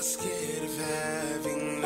Scared of having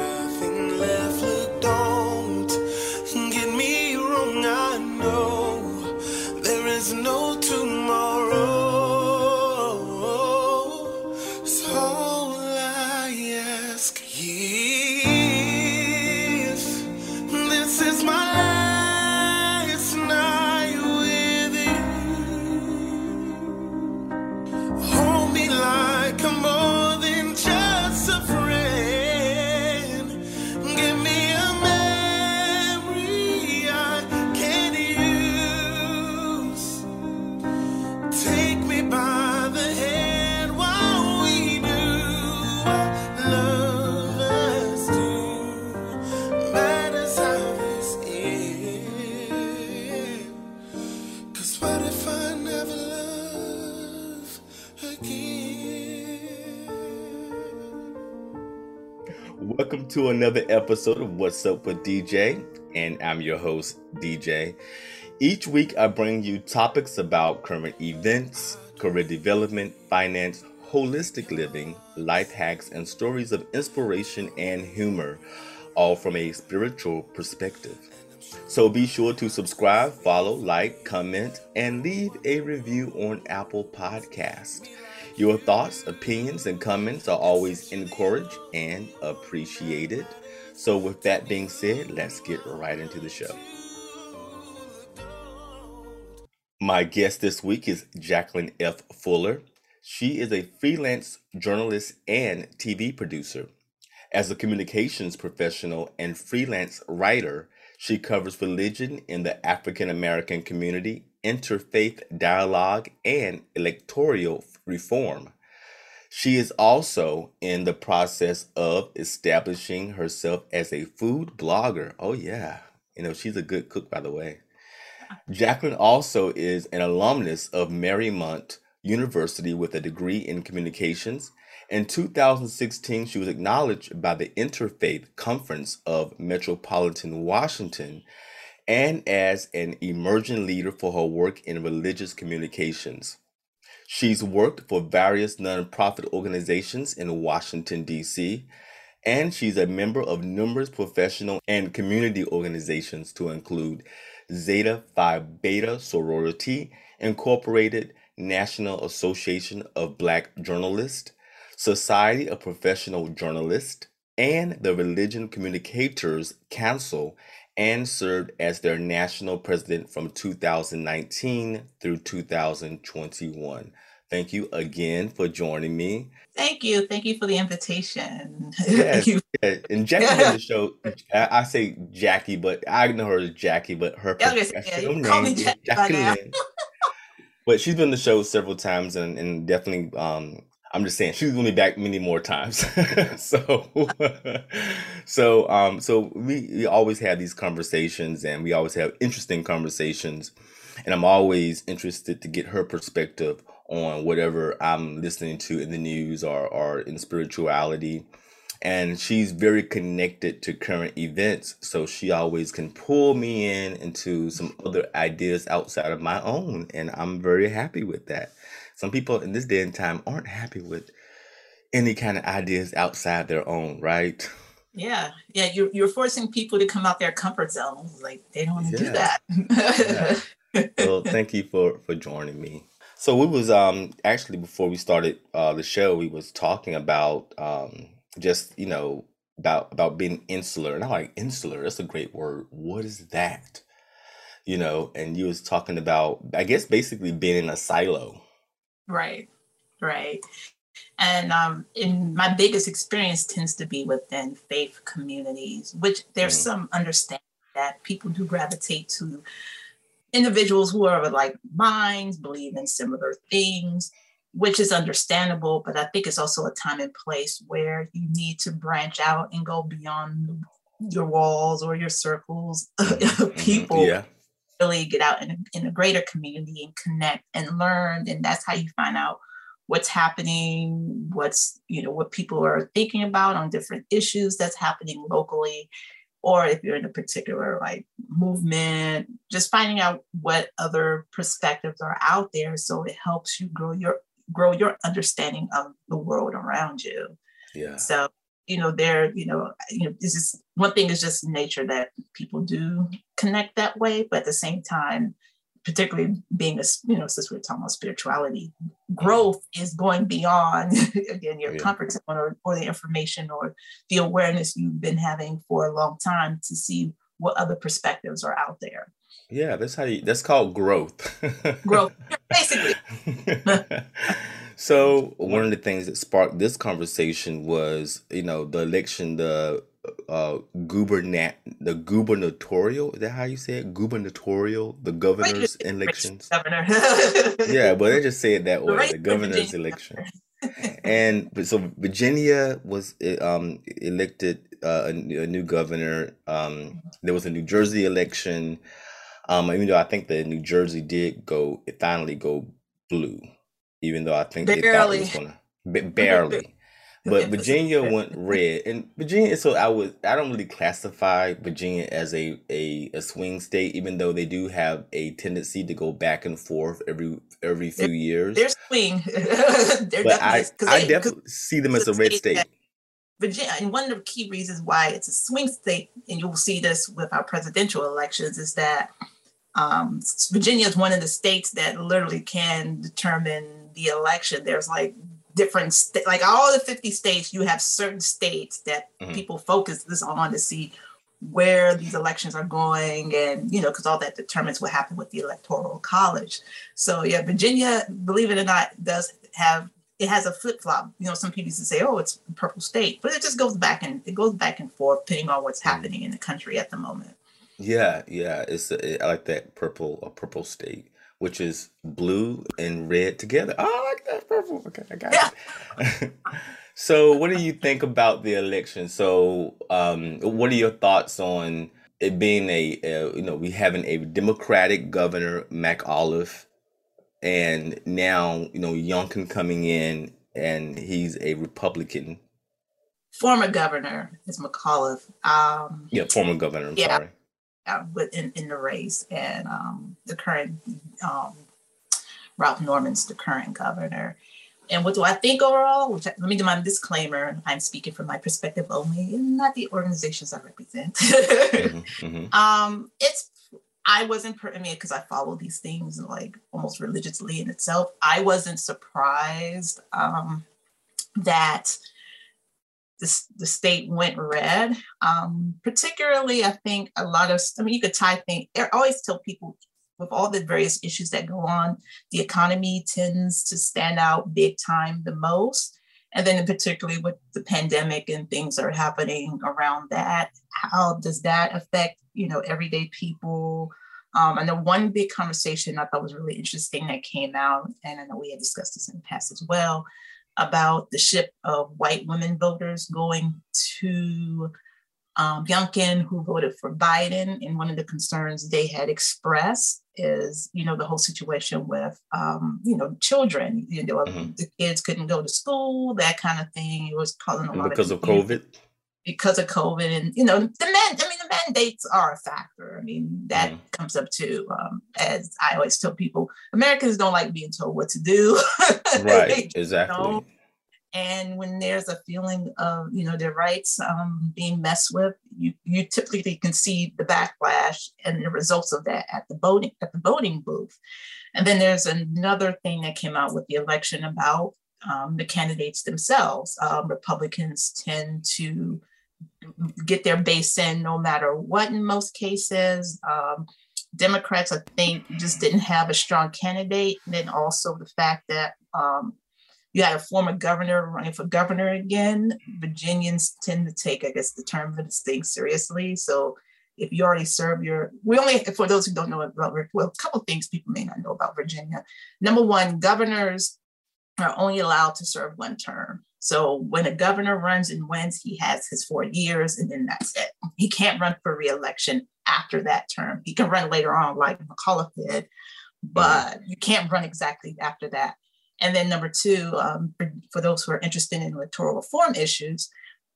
another episode of What's Up with DJ, and I'm your host, DJ. Each week, I bring you topics about current events, career development, finance, holistic living, life hacks, and stories of inspiration and humor, all from a spiritual perspective. So be sure to subscribe, follow, like, comment, and leave a review on Apple Podcast. Your thoughts, opinions, and comments are always encouraged and appreciated. So with that being said, let's get right into the show. My guest this week is Jacqueline F. Fuller. She is a freelance journalist and TV producer. As a communications professional and freelance writer, she covers religion in the African American community, interfaith dialogue, and electoral reform. She is also in the process of establishing herself as a food blogger. Oh, yeah. You know, she's a good cook, by the way. Jacqueline also is an alumnus of Marymount University with a degree in communications. In 2016, she was acknowledged by the Interfaith Conference of Metropolitan Washington and as an emerging leader for her work in religious communications. She's worked for various nonprofit organizations in Washington, D.C., and she's a member of numerous professional and community organizations to include Zeta Phi Beta Sorority Incorporated, National Association of Black Journalists, Society of Professional Journalists, and the Religion Communicators Council, and served as their national president from 2019 through 2021. Thank you again for joining me. Thank you. Thank you for the invitation. Yes, You- yeah, and Jackie on the show. I, I say Jackie, but I know her as Jackie, but her Yeah, I was gonna say, yeah, you call me name Jackie now. Jacqueline. but she's been on the show several times, and, and definitely, um, I'm just saying she's gonna be back many more times. so, so, um, so we, we always have these conversations, and we always have interesting conversations, and I'm always interested to get her perspective on whatever I'm listening to in the news or or in spirituality. And she's very connected to current events. So she always can pull me in into some other ideas outside of my own. And i'm very happy with that some people in this day and time aren't happy with any kind of ideas outside their own right yeah, yeah. You're you're forcing people to come out their comfort zone. Like they don't want to do Yeah. that. well thank you for for joining me so we was um actually before we started uh the show we was talking about um just you know about about being insular and i'm like insular that's a great word what is that you know and you was talking about i guess basically being in a silo Right, right. And um, in my biggest experience tends to be within faith communities, which there's Mhm. some understanding that people do gravitate to individuals who are of like minds, believe in similar things, which is understandable. But I think it's also a time and place where you need to branch out and go beyond your walls or your circles of Mhm, people yeah really get out in a, in a greater community and connect and learn and that's how you find out what's happening what's you know what people are thinking about on different issues that's happening locally or if you're in a particular like movement just finding out what other perspectives are out there so it helps you grow your grow your understanding of the world around you. Yeah. So, you know, there, you know, you know, this is one thing is just nature that people do connect that way, but at the same time, particularly being a, you know, since we're talking about spirituality, growth is going beyond again your oh, yeah. comfort zone or, or the information or the awareness you've been having for a long time to see what other perspectives are out there. Yeah, that's how you. That's called growth. growth, basically. so one of the things that sparked this conversation was, you know, the election, the uh gubernat the gubernatorial is that how you say it? Gubernatorial the governor's elections? governor. Yeah but they just say it that way the governor's election. and so virginia was um elected uh, a, a new governor. Um there was a new jersey election. Um, even though I think that New Jersey did go, it finally go blue, even though I think barely. they thought it was gonna barely. But Virginia went red, and Virginia. So I would, I don't really classify Virginia as a, a a swing state, even though they do have a tendency to go back and forth every every few they're, years. They're swing. they're but I, I definitely see them as a red state. state. Virginia, and one of the key reasons why it's a swing state, and you'll see this with our presidential elections, is that um, Virginia is one of the states that literally can determine the election. There's like different, st- like all the 50 states, you have certain states that mm-hmm. people focus this on to see where these elections are going and you know because all that determines what happened with the electoral college so yeah virginia believe it or not does have it has a flip-flop you know some people used to say oh it's a purple state but it just goes back and it goes back and forth depending on what's mm-hmm. happening in the country at the moment yeah, yeah, it's a, I like that purple, a purple state, which is blue and red together. Oh, I like that purple. Okay, I got it. so, what do you think about the election? So, um, what are your thoughts on it being a, a you know, we having a Democratic governor, McAuliffe, and now you know Youngkin coming in, and he's a Republican. Former governor is McAuliffe. Um, yeah, former governor. I'm yeah. sorry uh, in, in the race, and um, the current um, Ralph Northam's the current governor. And what do I think overall? Which, let me do my disclaimer. I'm speaking from my perspective only, and not the organizations I represent. mm-hmm, mm-hmm. Um, it's I wasn't. I mean, because I follow these things like almost religiously in itself. I wasn't surprised um, that the, the state went red. Um, particularly, I think a lot of, I mean, you could tie things, I always tell people with all the various issues that go on, the economy tends to stand out big time the most. And then, particularly with the pandemic and things that are happening around that, how does that affect, you know, everyday people? Um, and the one big conversation I thought was really interesting that came out, and I know we had discussed this in the past as well, about the ship of white women voters going to um, Youngkin, who voted for Biden. And one of the concerns they had expressed is, you know, the whole situation with, um, you know, children. You know, mm-hmm. the kids couldn't go to school, that kind of thing. It was causing a lot because of, of COVID. Because of COVID, and you know, the man. I mean, the mandates are a factor. I mean, that mm-hmm. comes up too. Um, as I always tell people, Americans don't like being told what to do. right. exactly. And when there's a feeling of, you know, their rights um, being messed with, you, you typically can see the backlash and the results of that at the voting at the voting booth. And then there's another thing that came out with the election about um, the candidates themselves. Um, Republicans tend to get their base in no matter what in most cases. Um, Democrats, I think, just didn't have a strong candidate. And then also the fact that um, you had a former governor running for governor again. Virginians tend to take, I guess, the term of this thing seriously. So if you already serve your, we only, for those who don't know about, well, a couple things people may not know about Virginia. Number one, governors are only allowed to serve one term. So when a governor runs and wins, he has his four years and then that's it. He can't run for reelection after that term. He can run later on, like McAuliffe did, but you can't run exactly after that. And then number two, um, for, for, those who are interested in electoral reform issues,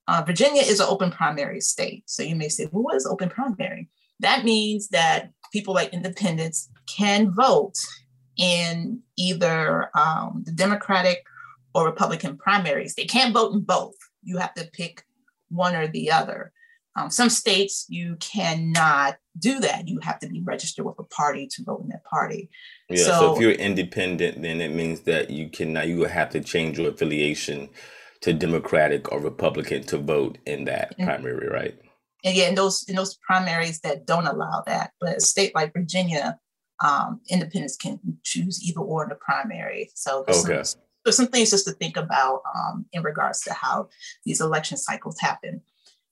uh, Virginia is an open primary state. So you may say, well, what is open primary? That means that people like independents can vote in either um, the Democratic or Republican primaries. They can't vote in both. You have to pick one or the other. Um, some states you cannot do that. You have to be registered with a party to vote in that party. Yeah. So, so if you're independent, then it means that you cannot. You will have to change your affiliation to Democratic or Republican to vote in that and, primary, right? And yeah, in those in those primaries that don't allow that, but a state like Virginia, um, independents can choose either or in the primary. So okay. some, there's some things just to think about um, in regards to how these election cycles happen.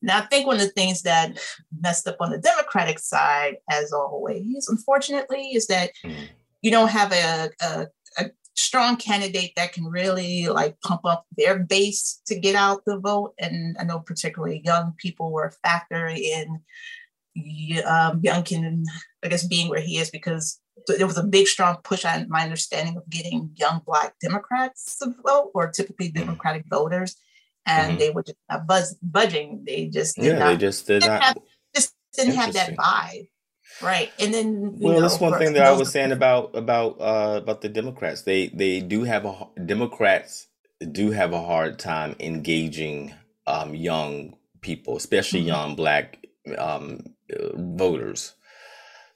Now, I think one of the things that messed up on the Democratic side, as always, unfortunately, is that mm. you don't have a, a, a, strong candidate that can really like pump up their base to get out the vote. And I know particularly young people were a factor in um, Youngkin, I guess, being where he is because there was a big, strong push on my understanding of getting young Black Democrats to vote, or typically mm. Democratic voters and mm-hmm. they were just not buzz, budging. They just yeah, not, they just did not have, just didn't have that vibe, right? And then well, know, that's one thing that I was saying about about uh, about the Democrats. They they do have a Democrats do have a hard time engaging um, young people, especially mm-hmm. young Black um, uh, voters.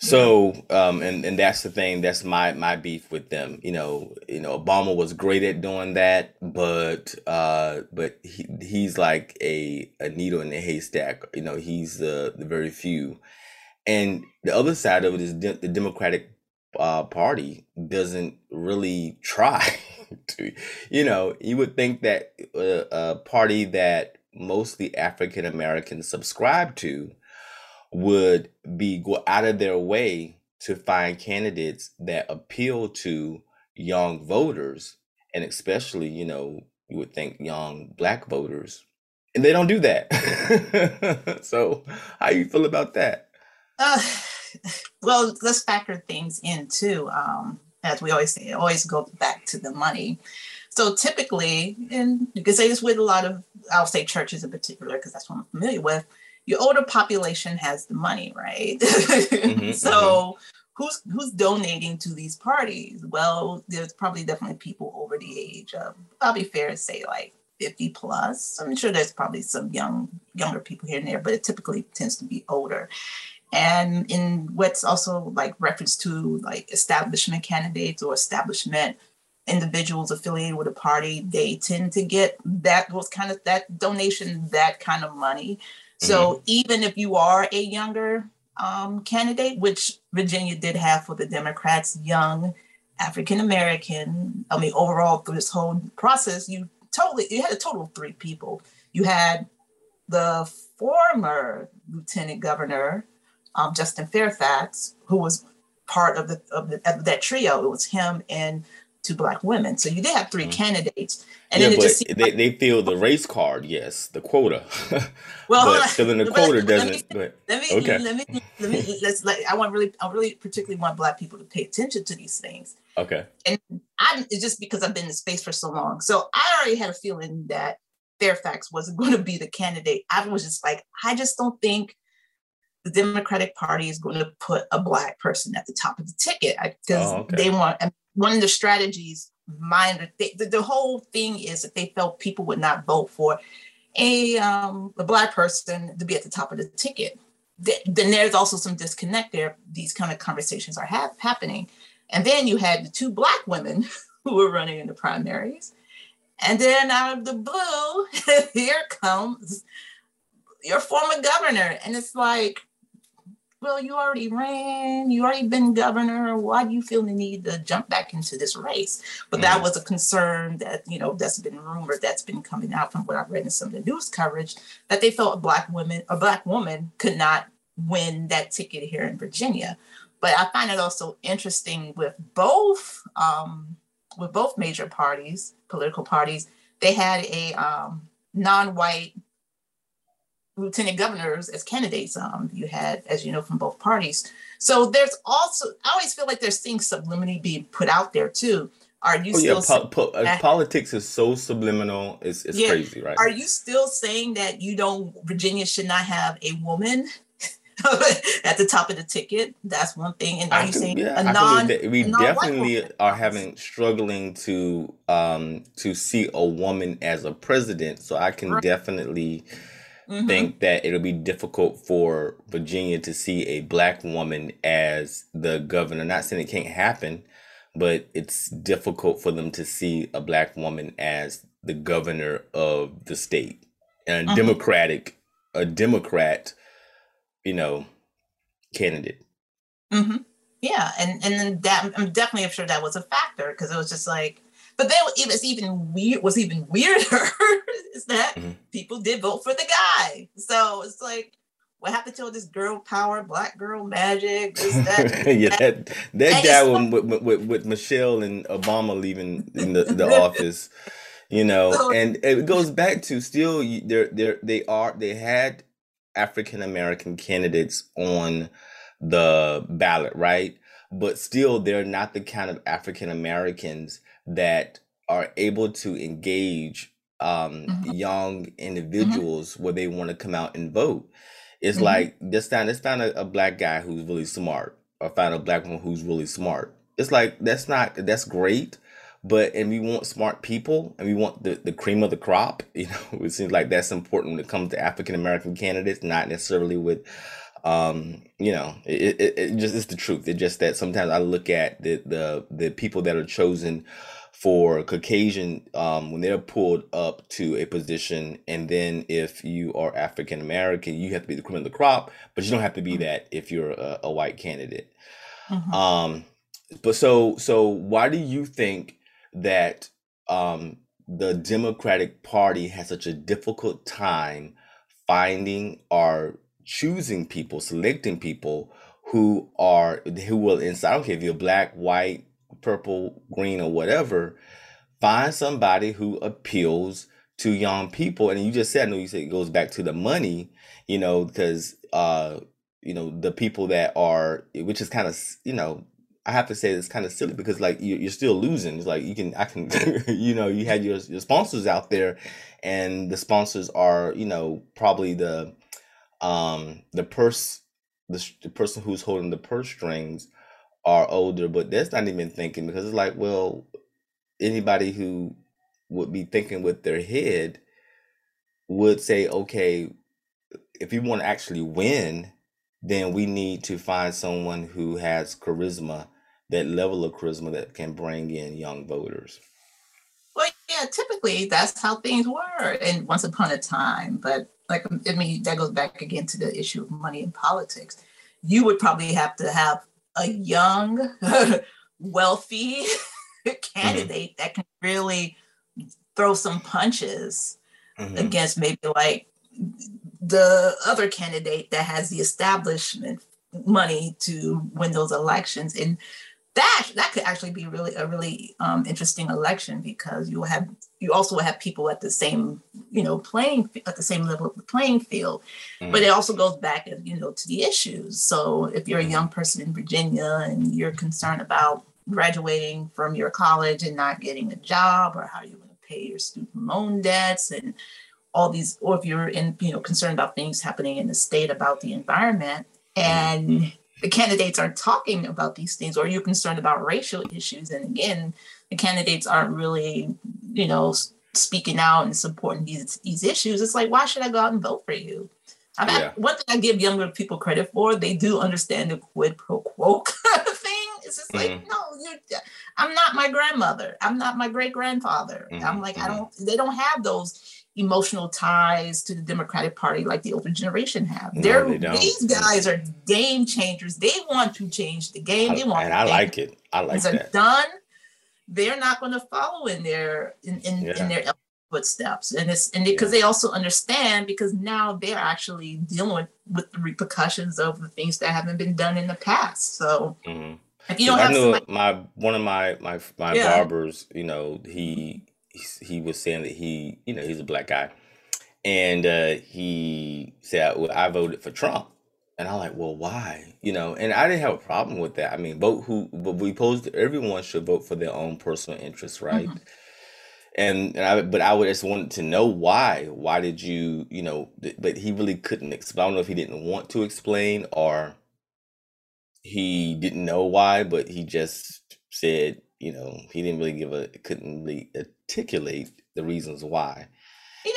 So, um, and and that's the thing. That's my my beef with them. You know, you know, Obama was great at doing that, but uh, but he he's like a a needle in a haystack. You know, he's the the very few. And the other side of it is de- the Democratic uh, Party doesn't really try. to, you know, you would think that uh, a party that mostly African Americans subscribe to would be go out of their way to find candidates that appeal to young voters and especially you know you would think young black voters and they don't do that. So how you feel about that? Uh, well let's factor things in too um, as we always say always go back to the money. So typically and you can say this with a lot of i'll say churches in particular because that's what i'm familiar with your older population has the money, right? mm-hmm, so mm-hmm. who's who's donating to these parties? Well, there's probably definitely people over the age of I'll be fair to say like 50 plus. I'm sure there's probably some young younger people here and there, but it typically tends to be older. And in what's also like reference to like establishment candidates or establishment individuals affiliated with a party, they tend to get that those kind of that donation, that kind of money. So mm-hmm. even if you are a younger um, candidate, which Virginia did have for the Democrats, young African American, I mean, overall through this whole process, you totally you had a total of three people. You had the former Lieutenant Governor um, Justin Fairfax, who was part of the, of the of that trio. It was him and two black women. So you did have 3 mm-hmm. candidates. And yeah, but they, like, they fill the race card, yes, the quota. well, filling the quota doesn't. Let me, let me, okay. let me, let me, let's like, I want really, I really particularly want black people to pay attention to these things. Okay. And I, it's just because I've been in space for so long. So I already had a feeling that Fairfax wasn't going to be the candidate. I was just like, I just don't think the Democratic Party is going to put a black person at the top of the ticket because oh, okay. they want one of the strategies mind the, the, whole thing is that they felt people would not vote for a um, a black person to be at the top of the ticket. then there's also some disconnect there. These kind of conversations are ha- happening, and then you had the two black women who were running in the primaries, and then out of the blue, here comes your former governor, and it's like well, you already ran, you already been governor. Why do you feel the need to jump back into this race? But that mm. was a concern that, you know, that's been rumored, that's been coming out from what I've read in some of the news coverage, that they felt a black woman, a black woman could not win that ticket here in Virginia. But I find it also interesting with both um, with both major parties, political parties, they had a um, non-white lieutenant governors as candidates. Um, you had, as you know, from both parties. So there's also, I always feel like there's things subliminally being put out there too. Are you oh, still? Yeah, po- po- uh, politics is so subliminal. It's, it's yeah. crazy, right? Are you still saying that you don't? Virginia should not have a woman at the top of the ticket. That's one thing. And are I you saying yeah. a non we a definitely woman? are having struggling to um to see a woman as a president. So I can Right. definitely hmm think that it'll be difficult for Virginia to see a black woman as the governor. Not saying it can't happen, but it's difficult for them to see a black woman as the governor of the state. And a hmm democratic a democrat you know candidate. Hmm Yeah, and and then that I'm definitely sure that was a factor because it was just like, but then it was even weird. Was even weirder is that Mhm. people did vote for the guy. So it's like, what happened to all this girl power, black girl magic, this that, yeah that, that that guy it's with, with, with, with michelle and obama leaving in the, the office you know so and it goes back to still they're they're they are they had african american candidates on the ballot right but still they're not the kind of african americans that are able to engage um Mhm, young mhm, individuals where they want to come out and vote. It's mhm, like this time let's find a, a black guy who's really smart or find a black woman who's really smart. It's like that's not that's great but and we want smart people and we want the, the cream of the crop you know? It seems like that's important when it comes to african american candidates not necessarily with um you know it, it, it just it's the truth. It's just that sometimes i look at the the the people that are chosen for caucasian um when they're pulled up to a position and then if you are african american you have to be the cream of the crop but you don't have to be that if you're a, a white candidate. Mhm. um but so so why do you think that um the democratic party has such a difficult time finding or choosing people selecting people who are who will inside. I don't care if you're black white purple green or whatever find somebody who appeals to young people. And you just said no you said it goes back to the money you know because uh you know the people that are which is kind of you know i have to say it's kind of silly because like you, you're still losing. It's like you can i can you know you had your, your sponsors out there and the sponsors are you know probably the um the purse the, the person who's holding the purse strings are older but that's not even thinking because it's like well anybody who would be thinking with their head would say okay if you want to actually win then we need to find someone who has charisma that level of charisma that can bring in young voters Well, yeah, typically that's how things were, and once upon a time. But like, I mean, that goes back again to the issue of money in politics. You would probably have to have a young, wealthy candidate that can really throw some punches hmm against maybe like the other candidate that has the establishment money to win those elections and that that could actually be really a really um, interesting election because you will have you also will have people at the same you know playing at the same level of the playing field. But it also goes back you know to the issues. So if you're a hmm young person in virginia and you're concerned about graduating from your college and not getting a job or how you're going to pay your student loan debts and all these or if you're in you know concerned about things happening in the state about the environment hmm and the candidates aren't talking about these things or you're concerned about racial issues and again the candidates aren't really you know speaking out and supporting these these issues it's like why should i go out and vote for you I mean, yeah one thing I give younger people credit for, they do understand the quid pro quo kind of thing. It's just like, hmm no, you're, I'm not my grandmother. I'm not my great grandfather. I'm hmm like, I hmm don't, they don't have those emotional ties to the Democratic Party like the older generation have. no these guys are game changers. They want to change the game. I, They want and i like it. I like are that. done. They're not going to follow in their in, in, in their footsteps. And it's and because yeah. they also understand because now they're actually dealing with, with the repercussions of the things that haven't been done in the past. So hmm if you don't I have knew somebody my one of my my my yeah. barbers, you know, he he was saying that he, you know, he's a black guy, and uh, he said, "Well, I voted for Trump," and I'm like, "Well, why?" You know, and I didn't have a problem with that. I mean, vote who, but we posed everyone should vote for their own personal interests, right? mhm, and, and I, but I would just wanted to know why. Why did you, you know? But he really couldn't explain. I don't know if he didn't want to explain or he didn't know why, but he just said, you know, he didn't really give a couldn't really articulate the reasons why.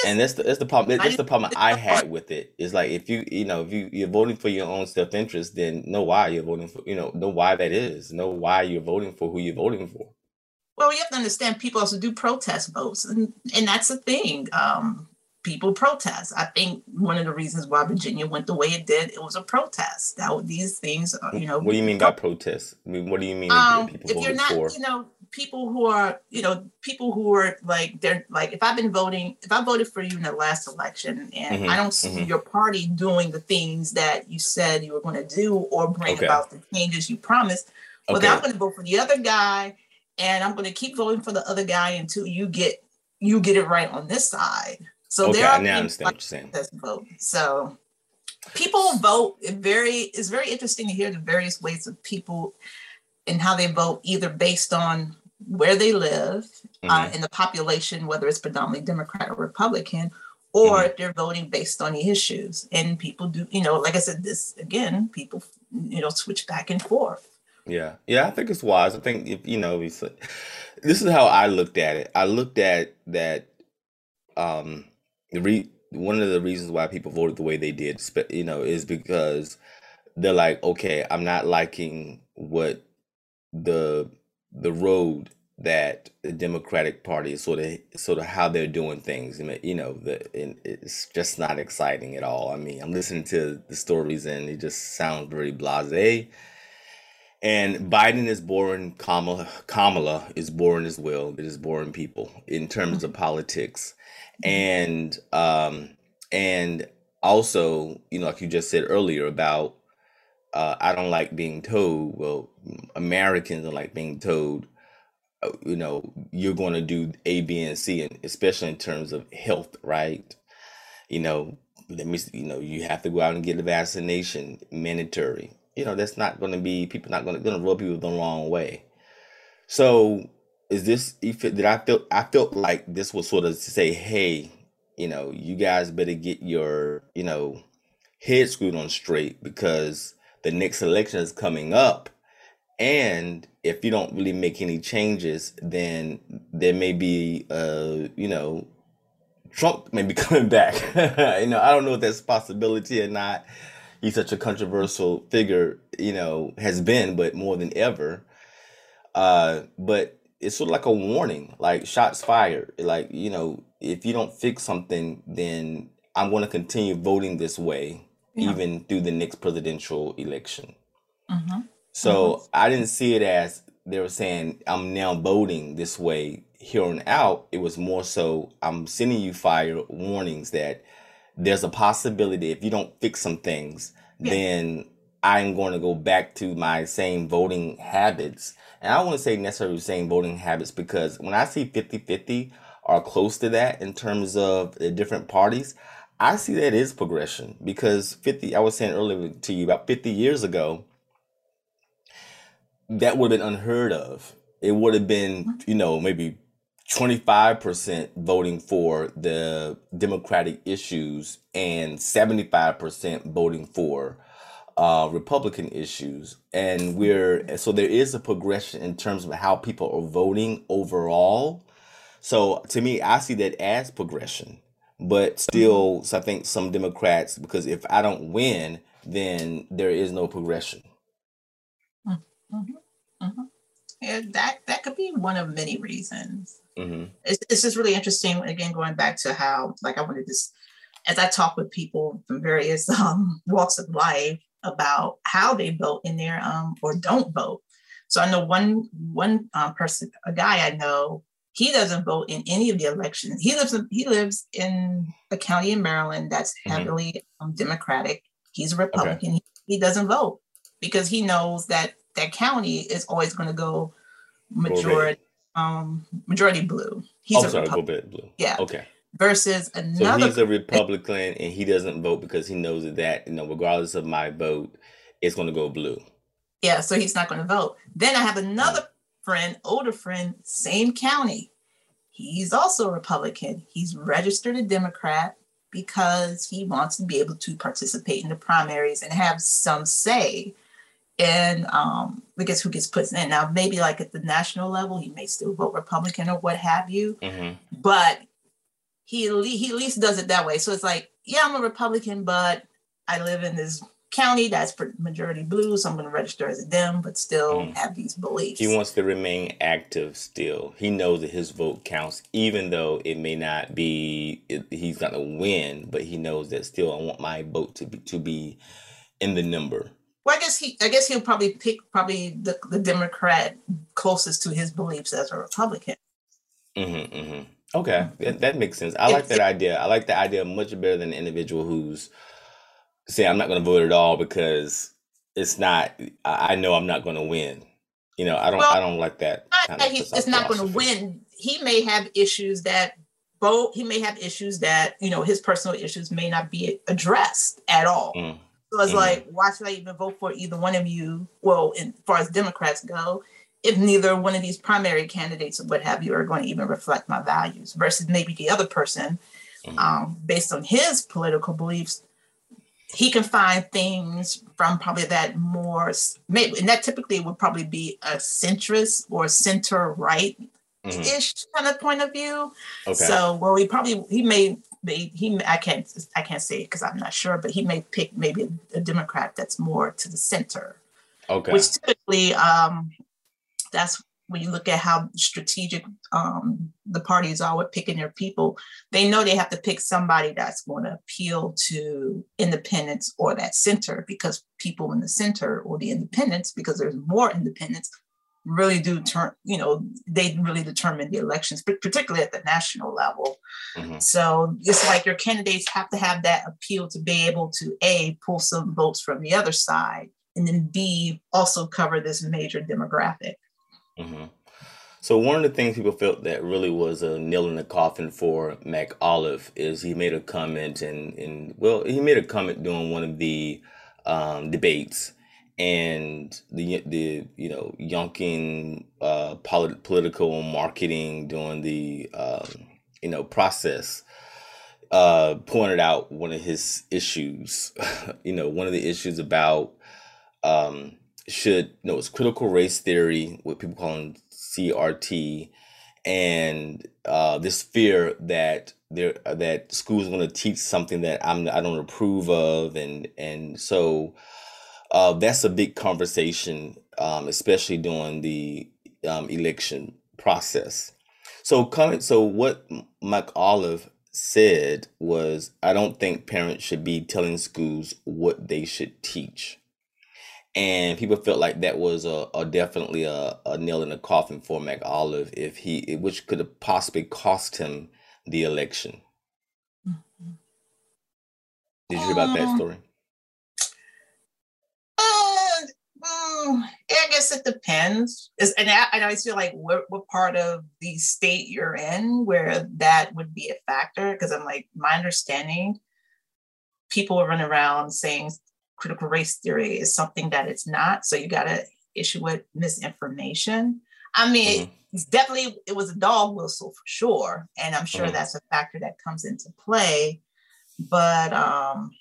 And that's the that's the problem. That's the problem I had with it. Is like if you you know if you you're voting for your own self interest, then know why you're voting for. You know know why that is. Know why you're voting for who you're voting for. Well, you have to understand people also do protest votes, and and that's the thing. Um, people protest. I think one of the reasons why Virginia went the way it did, it was a protest. That these things, you know. What do you mean by protest? I mean, what do you mean? Um, if you're not, for? you know, people who are, you know, people who are like they're like, if I've been voting, if I voted for you in the last election, and mm-hmm, I don't see mm-hmm. your party doing the things that you said you were going to do or bring okay. about the changes you promised, well, okay. then I'm going to vote for the other guy, and I'm going to keep voting for the other guy until you get you get it right on this side. So okay, there are now I understand what you're saying. Vote. So people vote. It very it's very interesting to hear the various ways of people and how they vote, either based on where they live uh, mm-hmm. uh, in the population, whether it's predominantly Democrat or Republican, or mm-hmm. they're voting based on the issues. And people do, you know, like I said, this again, people, you know, switch back and forth. Yeah, yeah, I think it's wise. I think if you know, this is how I looked at it. I looked at that. Um, the re- one of the reasons why people voted the way they did, you know, is because they're like, okay, I'm not liking what the the road that the Democratic Party is sort of sort of how they're doing things. You know, the it's just not exciting at all. I mean, I'm listening to the stories and it just sounds very blasé. And Biden is boring. Kamala Kamala is boring as well. It is boring people in terms of politics and um and also you know like you just said earlier about uh, I don't like being told. Well, Americans don't like being told. Uh, you know, you're going to do A, B, and C, and especially in terms of health, right? You know, let me. You know, you have to go out and get a vaccination, mandatory. You know, that's not going to be people not going to going to rub you the wrong way. So is this did I feel I felt like this was sort of to say, hey, you know, you guys better get your, you know, head screwed on straight because the next election is coming up. And if you don't really make any changes, then there may be uh, you know, Trump may be coming back. you know, I don't know if that's possibility or not. He's such a controversial figure, you know, has been, but more than ever. Uh, but it's sort of like a warning, like shots fired. Like, you know, if you don't fix something, then I'm going to continue voting this way, yeah. even through the next presidential election. Mm-hmm. So mm-hmm. I didn't see it as they were saying, I'm now voting this way here on out. It was more so, I'm sending you fire warnings that there's a possibility if you don't fix some things, yeah. then I'm going to go back to my same voting habits and I wouldn't say necessarily the same voting habits because when I see 50 50 or close to that in terms of the different parties, I see that is progression because 50, I was saying earlier to you about 50 years ago, that would have been unheard of. It would have been, you know, maybe 25% voting for the Democratic issues and 75% voting for uh, Republican issues, and we're so there is a progression in terms of how people are voting overall. So to me, I see that as progression, but still, so I think some Democrats because if I don't win, then there is no progression. Mm-hmm. Mm-hmm. Yeah, that that could be one of many reasons. Mm-hmm. It's, it's just really interesting. Again, going back to how, like, I wanted this as I talk with people from various um, walks of life about how they vote in their um, or don't vote. So I know one one um, person, a guy I know, he doesn't vote in any of the elections. He lives in, he lives in a county in Maryland that's mm-hmm. heavily mm-hmm. um, Democratic. He's a Republican. Okay. He, he, doesn't vote because he knows that that county is always going to go majority um majority blue. He's oh, a sorry, go blue. Yeah. Okay versus another. So he's a Republican and he doesn't vote because he knows that, you know, regardless of my vote, it's going to go blue. Yeah, so he's not going to vote. Then I have another friend, older friend, same county. he's also a Republican. He's registered a Democrat because he wants to be able to participate in the primaries and have some say in um, I guess who gets put in. Now, maybe like at the national level, he may still vote Republican or what have you, mm-hmm. but he he at least does it that way. So it's like, yeah, I'm a Republican, but I live in this county that's majority blue, so I'm going to register as a Dem, but still mm. have these beliefs. He wants to remain active still. He knows that his vote counts, even though it may not be, it, he's not going to win, but he knows that still I want my vote to be to be in the number. Well, I guess he, I guess he'll probably pick probably the, the Democrat closest to his beliefs as a Republican. Mm-hmm, mm-hmm. Okay, that, that makes sense. I like that idea. I like the idea much better than an individual who's say I'm not going to vote at all because it's not. I know I'm not going to win. You know, I don't. Well, I don't like that. Not that he is not going to win. He may have issues that both. He may have issues that you know his personal issues may not be addressed at all. Mm. So it's mm. like, why should I even vote for either one of you? Well, in, as far as Democrats go, if neither one of these primary candidates or what have you are going to even reflect my values, versus maybe the other person, mm. um, based on his political beliefs, he can find things from probably that more maybe and that typically would probably be a centrist or center right ish mm-hmm. kind of point of view. Okay. So well he probably he may be he I can't I can't say because I'm not sure, but he may pick maybe a, a, Democrat that's more to the center. Okay. Which typically um that's when you look at how strategic um, the parties are with picking their people, they know they have to pick somebody that's going to appeal to independents or that center because people in the center or the independents, because there's more independents, really do turn, you know, they really determine the elections, particularly at the national level. Mm-hmm. So it's like your candidates have to have that appeal to be able to A, pull some votes from the other side, and then B, also cover this major demographic. Mm-hmm. So one of the things people felt that really was a nail in the coffin for McAuliffe is he made a comment and and well he made a comment during one of the um, debates and the the you know Youngkin uh, polit- political marketing during the um, you know process uh, pointed out one of his issues. you know one of the issues about um, should you know it's critical race theory, what people call CRT, and uh, this fear that there that schools going to teach something that I'm I don't approve of, and and so uh, that's a big conversation, um, especially during the um, election process. So coming, so what McAuliffe said was, I don't think parents should be telling schools what they should teach and people felt like that was a, a definitely a, a nail in the coffin for McAuliffe if he which could have possibly cost him the election. Mm-hmm. Did you hear about that um, story? Uh, mm, I guess it depends. Is and I, and I feel like what, what part of the state you're in where that would be a factor because I'm like my understanding people run around saying critical race theory is something that it's not. So you got to issue it misinformation. I mean, mm-hmm. it's definitely it was a dog whistle for sure, and I'm sure mm-hmm. that's a factor that comes into play. But um,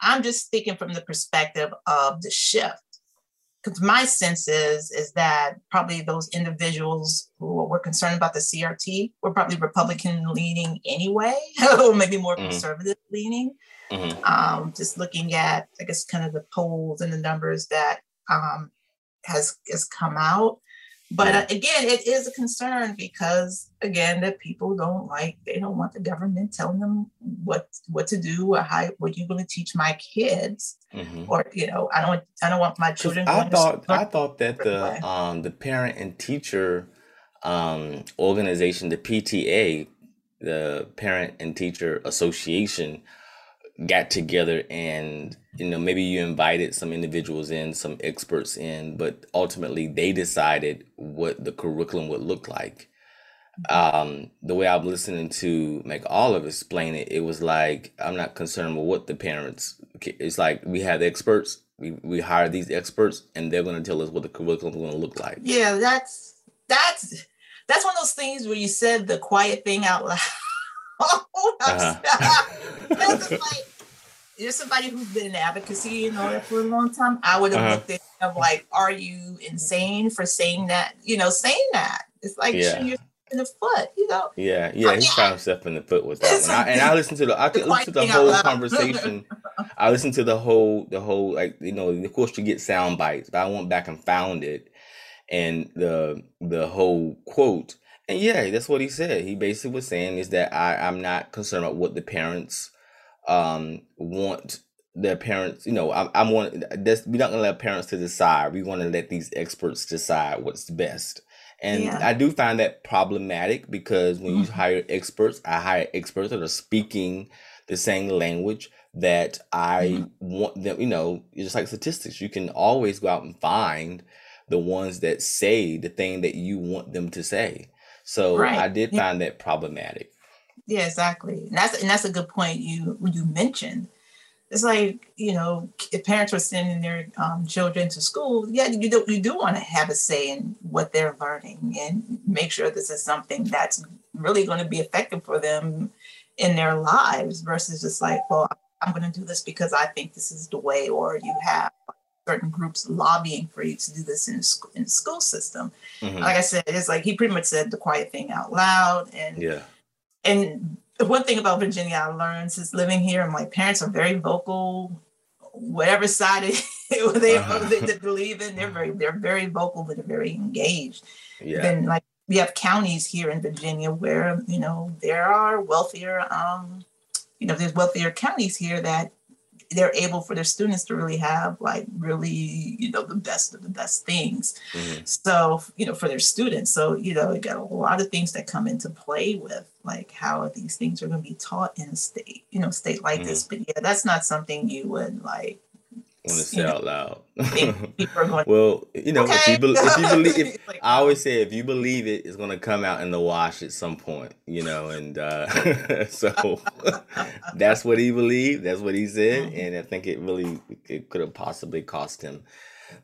I'm just speaking from the perspective of the shift, because my sense is is that probably those individuals who were concerned about the CRT were probably Republican leaning anyway, or maybe more mm-hmm. conservative leaning. Mm-hmm. Um, just looking at, I guess, kind of the polls and the numbers that um, has has come out. But uh, again, it is a concern because again, that people don't like they don't want the government telling them what what to do or how what you going to teach my kids, mm-hmm. or you know, I don't I don't want my children. I thought I thought that the um, the parent and teacher um, organization, the PTA, the Parent and Teacher Association, got together and you know maybe you invited some individuals in some experts in but ultimately they decided what the curriculum would look like um, the way i'm listening to McAuliffe explain it it was like i'm not concerned with what the parents it's like we have experts we, we hire these experts and they're going to tell us what the curriculum is going to look like yeah that's that's that's one of those things where you said the quiet thing out loud. uh-huh. like, there's somebody who's been in advocacy and all that for a long time. I would have uh-huh. looked at him like, "Are you insane for saying that?" You know, saying that it's like yeah. shooting yourself in the foot. You know. Yeah, yeah, he shot himself in the foot with that one. I, and I listened to the I listened to the whole conversation. I listened to the whole the whole like you know of course you get sound bites, but I went back and found it and the the whole quote. And yeah, that's what he said. He basically was saying is that I I'm not concerned about what the parents um want their parents. You know, I, I'm want that's we're not gonna let parents to decide. We want to let these experts decide what's best. And yeah. I do find that problematic because when mm-hmm. you hire experts, I hire experts that are speaking the same language that I mm-hmm. want them, you know, just like statistics. You can always go out and find the ones that say the thing that you want them to say. So right. I did find that problematic. Yeah, exactly. And that's and that's a good point you you mentioned. It's like you know, if parents are sending their um, children to school, yeah, you do you do want to have a say in what they're learning and make sure this is something that's really going to be effective for them in their lives versus just like, well, I'm going to do this because I think this is the way, or you have certain groups lobbying for you to do this in, school, in the school system. Mm-hmm. Like I said, it's like he pretty much said the quiet thing out loud. And yeah. And the one thing about Virginia I learned since living here, and my parents are very vocal, whatever side they, uh-huh. they believe in, they're very they're very vocal, but they're very engaged. Yeah. Then like we have counties here in Virginia where you know there are wealthier um, you know there's wealthier counties here that they're able for their students to really have like really you know the best of the best things mm-hmm. so you know for their students so you know you got a lot of things that come into play with like how these things are going to be taught in a state you know state like mm-hmm. this but yeah that's not something you would like want to say know, out loud. well, you know, okay. if you, be- if you believe, if, like, I always say if you believe it, it's going to come out in the wash at some point, you know, and uh, so that's what he believed. That's what he said, mm-hmm. and I think it really it could have possibly cost him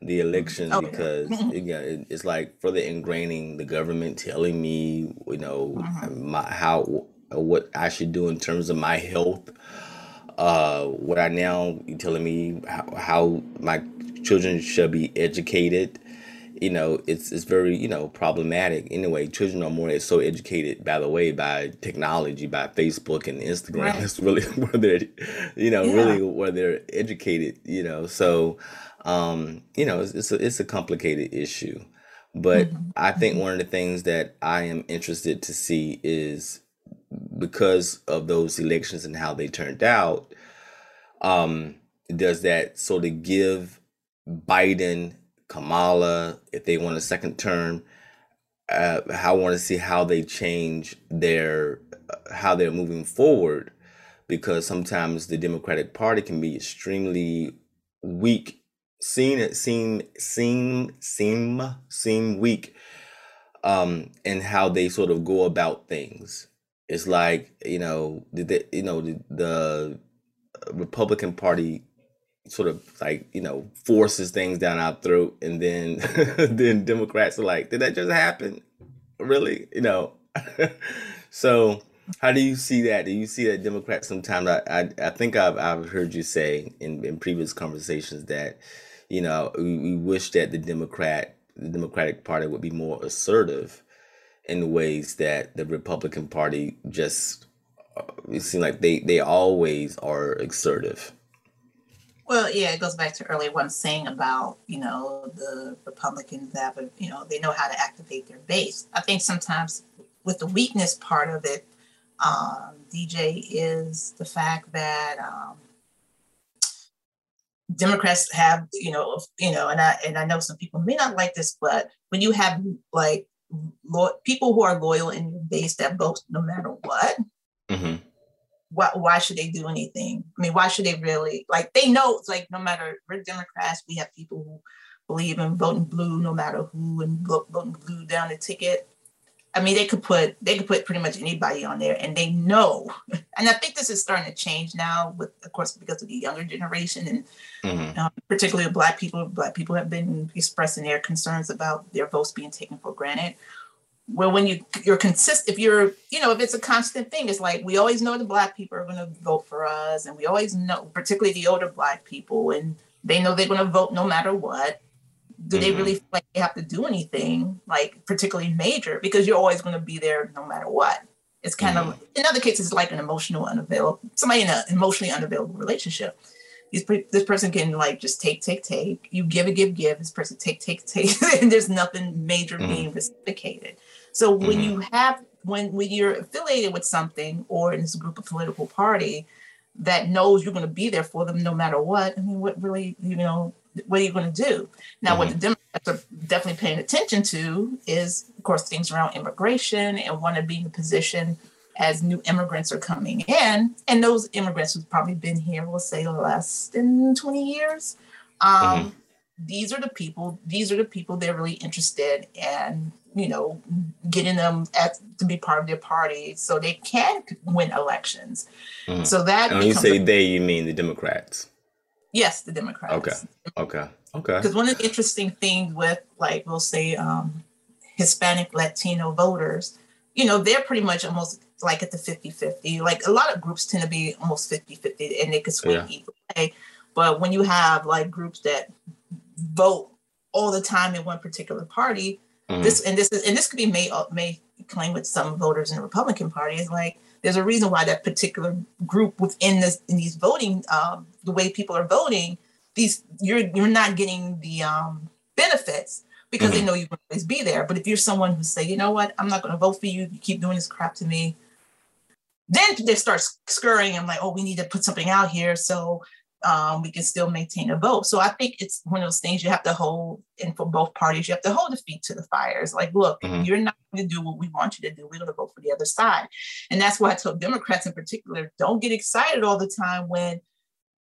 the election oh, because yeah. it, it's like further ingraining the government telling me, you know, mm-hmm. my, how what I should do in terms of my health uh, what I now you telling me how, how my children should be educated. You know, it's it's very you know problematic. Anyway, children are more so educated by the way by technology, by Facebook and Instagram. Right. That's really where they're, you know, yeah. really where they're educated. You know, so um, you know, it's it's a, it's a complicated issue. But mm-hmm. I think mm-hmm. one of the things that I am interested to see is because of those elections and how they turned out, um, does that sort of give Biden, Kamala, if they want a second term, uh, I want to see how they change their uh, how they're moving forward, because sometimes the Democratic Party can be extremely weak, seen seem seem seem seem weak, um, in how they sort of go about things it's like you know the, you know the, the Republican Party sort of like you know forces things down our throat, and then then Democrats are like, did that just happen? Really? You know. so how do you see that? Do you see that Democrats sometimes? I I, I think I've I've heard you say in in previous conversations that you know we, we wish that the Democrat the Democratic Party would be more assertive in ways that the Republican Party just uh, it seems like they they always are assertive. Well, yeah, it goes back to earlier one saying about you know the Republicans have you know they know how to activate their base. I think sometimes with the weakness part of it, um, DJ is the fact that um, Democrats have you know you know and I and I know some people may not like this, but when you have like lo- people who are loyal in your base that vote no matter what. Mm-hmm. Why, why should they do anything? I mean, why should they really like? They know it's like no matter we're Democrats, we have people who believe in voting blue no matter who and voting blue down the ticket. I mean, they could put they could put pretty much anybody on there, and they know. And I think this is starting to change now, with of course because of the younger generation, and mm-hmm. um, particularly Black people. Black people have been expressing their concerns about their votes being taken for granted. Well, when you you're consistent, if you're, you know, if it's a constant thing, it's like we always know the black people are going to vote for us, and we always know, particularly the older black people, and they know they're going to vote no matter what. Do mm-hmm. they really feel like they have to do anything, like particularly major, because you're always going to be there no matter what. It's kind mm-hmm. of in other cases like an emotional unavailable somebody in an emotionally unavailable relationship. This, this person can like just take, take, take. You give it, give, give. This person take, take, take, and there's nothing major mm-hmm. being reciprocated. So when mm-hmm. you have when when you're affiliated with something or in this group of political party that knows you're going to be there for them no matter what, I mean, what really you know what are you going to do? Now, what the mm-hmm. Democrats are definitely paying attention to is, of course, things around immigration and want to be in a position as new immigrants are coming in, and those immigrants who've probably been here, we'll say less than 20 years. Um, mm-hmm. These are the people, these are the people they're really interested in, you know, getting them at, to be part of their party so they can win elections. Mm-hmm. So that. And when you say a, they, you mean the Democrats? Yes, the Democrats. Okay. Okay. Okay. Because one of the interesting things with, like, we'll say, um, Hispanic Latino voters, you know, they're pretty much almost like at the 50 50. Like a lot of groups tend to be almost 50 50 and they could swing yeah. either way. But when you have like groups that vote all the time in one particular party, mm-hmm. this and this is and this could be made may claim with some voters in the Republican Party is like there's a reason why that particular group within this in these voting um, the way people are voting these you're you're not getting the um, benefits because mm-hmm. they know you will always be there. But if you're someone who say, you know what, I'm not going to vote for you. You keep doing this crap to me. Then they start scurrying. I'm like, oh, we need to put something out here so um, we can still maintain a vote. So I think it's one of those things you have to hold, and for both parties, you have to hold the feet to the fire. It's like, look, mm-hmm. you're not going to do what we want you to do. We're going to vote for the other side. And that's why I tell Democrats in particular, don't get excited all the time when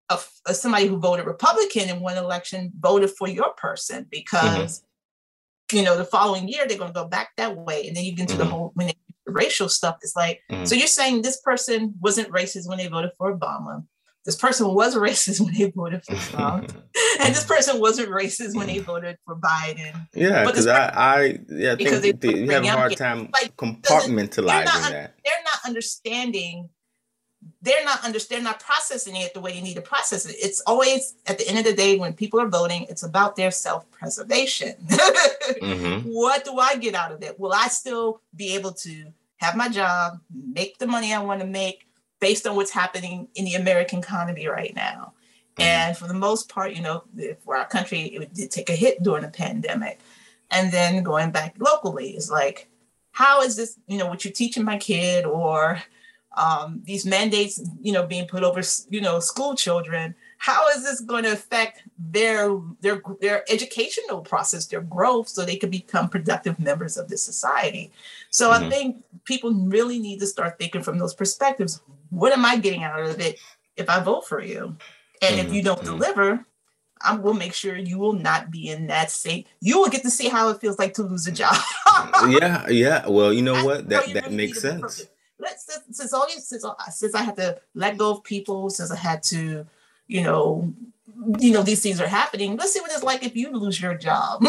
a, a somebody who voted Republican in one election voted for your person mm-hmm. because. Mm-hmm you know, the following year they're going to go back that way, and then you get into mm-hmm. the whole when they racial stuff it's like mm. so you're saying this person wasn't racist when they voted for obama this person was racist when they voted for trump and this person wasn't racist when they voted for biden yeah because i i yeah because think they, you have a hard time like, compartmentalizing they're not, that they're not understanding they're not under, they're not processing it the way you need to process it. It's always at the end of the day when people are voting, it's about their self-preservation. mm-hmm. What do I get out of it? Will I still be able to have my job, make the money I want to make based on what's happening in the American economy right now? Mm-hmm. And for the most part, you know, for our country, it did take a hit during the pandemic. And then going back locally is like, how is this, you know, what you're teaching my kid or um, these mandates, you know, being put over, you know, school children. How is this going to affect their their their educational process, their growth, so they can become productive members of the society? So mm-hmm. I think people really need to start thinking from those perspectives. What am I getting out of it if I vote for you? And mm-hmm. if you don't mm-hmm. deliver, I will make sure you will not be in that state. You will get to see how it feels like to lose a job. yeah, yeah. Well, you know what? That that makes sense let's since, since all these since, since I had to let go of people, since I had to, you know, you know these things are happening. Let's see what it's like if you lose your job.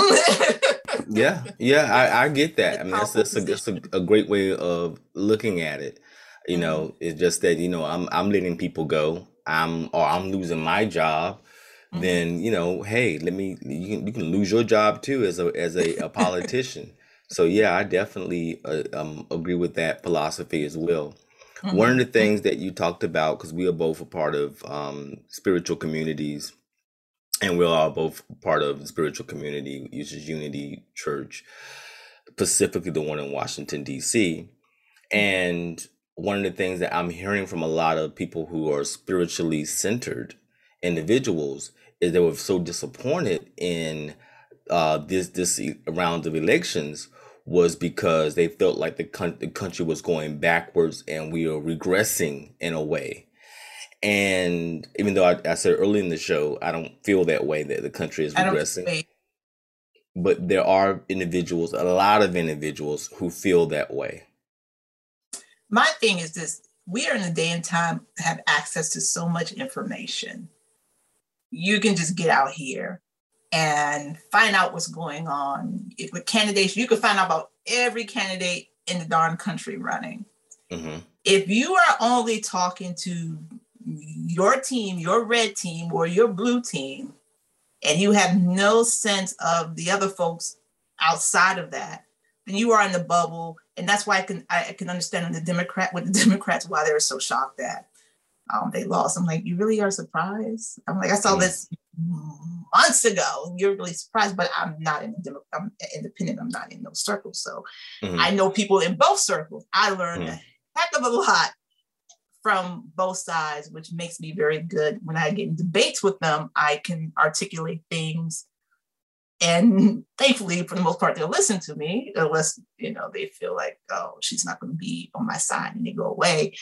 yeah, yeah, I, I get that. I mean, that's, that's, a, that's a, a, great way of looking at it. You know, mm-hmm. it's just that you know I'm I'm letting people go. I'm or I'm losing my job. Mm-hmm. Then you know, hey, let me. You can you can lose your job too as a as a, a politician. So yeah, I definitely uh, um, agree with that philosophy as well. Mm-hmm. One of the things that you talked about, because we are both a part of um, spiritual communities, and we're all both part of the spiritual community, which is Unity Church, specifically the one in Washington D.C. And one of the things that I'm hearing from a lot of people who are spiritually centered individuals is they were so disappointed in uh, this this round of elections was because they felt like the, con- the country was going backwards and we are regressing in a way. And even though I, I said early in the show, I don't feel that way that the country is regressing. But there are individuals, a lot of individuals who feel that way. My thing is this we are in a day and time have access to so much information. You can just get out here and find out what's going on with candidates. You can find out about every candidate in the darn country running. Mm-hmm. If you are only talking to your team, your red team, or your blue team, and you have no sense of the other folks outside of that, then you are in the bubble. And that's why I can I can understand the Democrat with the Democrats why they're so shocked that um, they lost. I'm like, you really are surprised? I'm like, I saw mm. this months ago. You're really surprised, but I'm not in the I'm independent. I'm not in those circles. So mm-hmm. I know people in both circles. I learned mm-hmm. a heck of a lot from both sides, which makes me very good. When I get in debates with them, I can articulate things. And thankfully, for the most part, they'll listen to me, unless you know they feel like, oh, she's not going to be on my side, and they go away.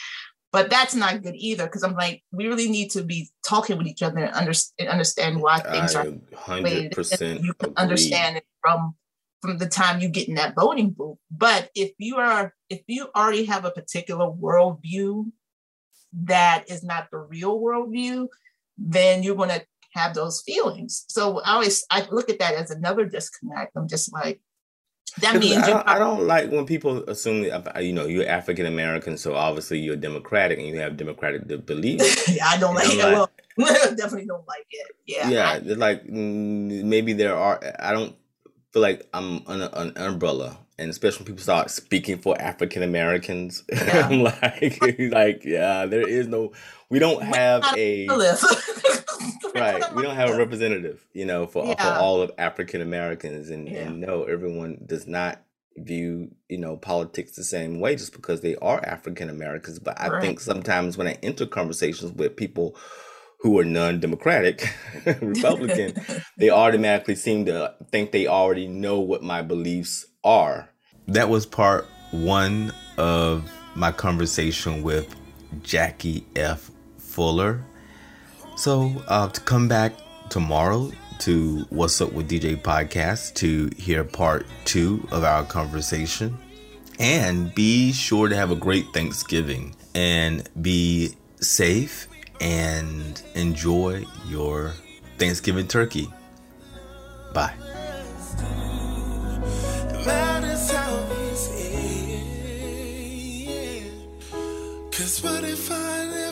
But that's not good either, because I'm like, we really need to be talking with each other and, under, and understand why things I are. Hundred percent. You can agree. understand it from from the time you get in that voting booth. But if you are, if you already have a particular worldview that is not the real worldview, then you're going to have those feelings. So I always I look at that as another disconnect. I'm just like, that means I don't, I don't, like when people assume that, uh, you know you're African American, so obviously you're democratic and you have democratic beliefs. yeah, I don't like it. Like, well, definitely don't like it. Yeah, yeah. I, like mm, maybe there are. I don't feel like I'm an umbrella and especially when people start speaking for African Americans, yeah. I'm like, like, yeah, there is no, we don't have a, right, we don't have a representative, you know, for, yeah. for all of African Americans, and yeah. and no, everyone does not view you know politics the same way just because they are African Americans. But I right. think sometimes when I enter conversations with people who are non-democratic republican they automatically seem to think they already know what my beliefs are. That was part one of my conversation with Jackie F. Fuller. So, uh, to come back tomorrow to What's Up with DJ podcast to hear part two of our conversation. And be sure to have a great Thanksgiving and be safe and enjoy your Thanksgiving turkey. Bye. Cause what if I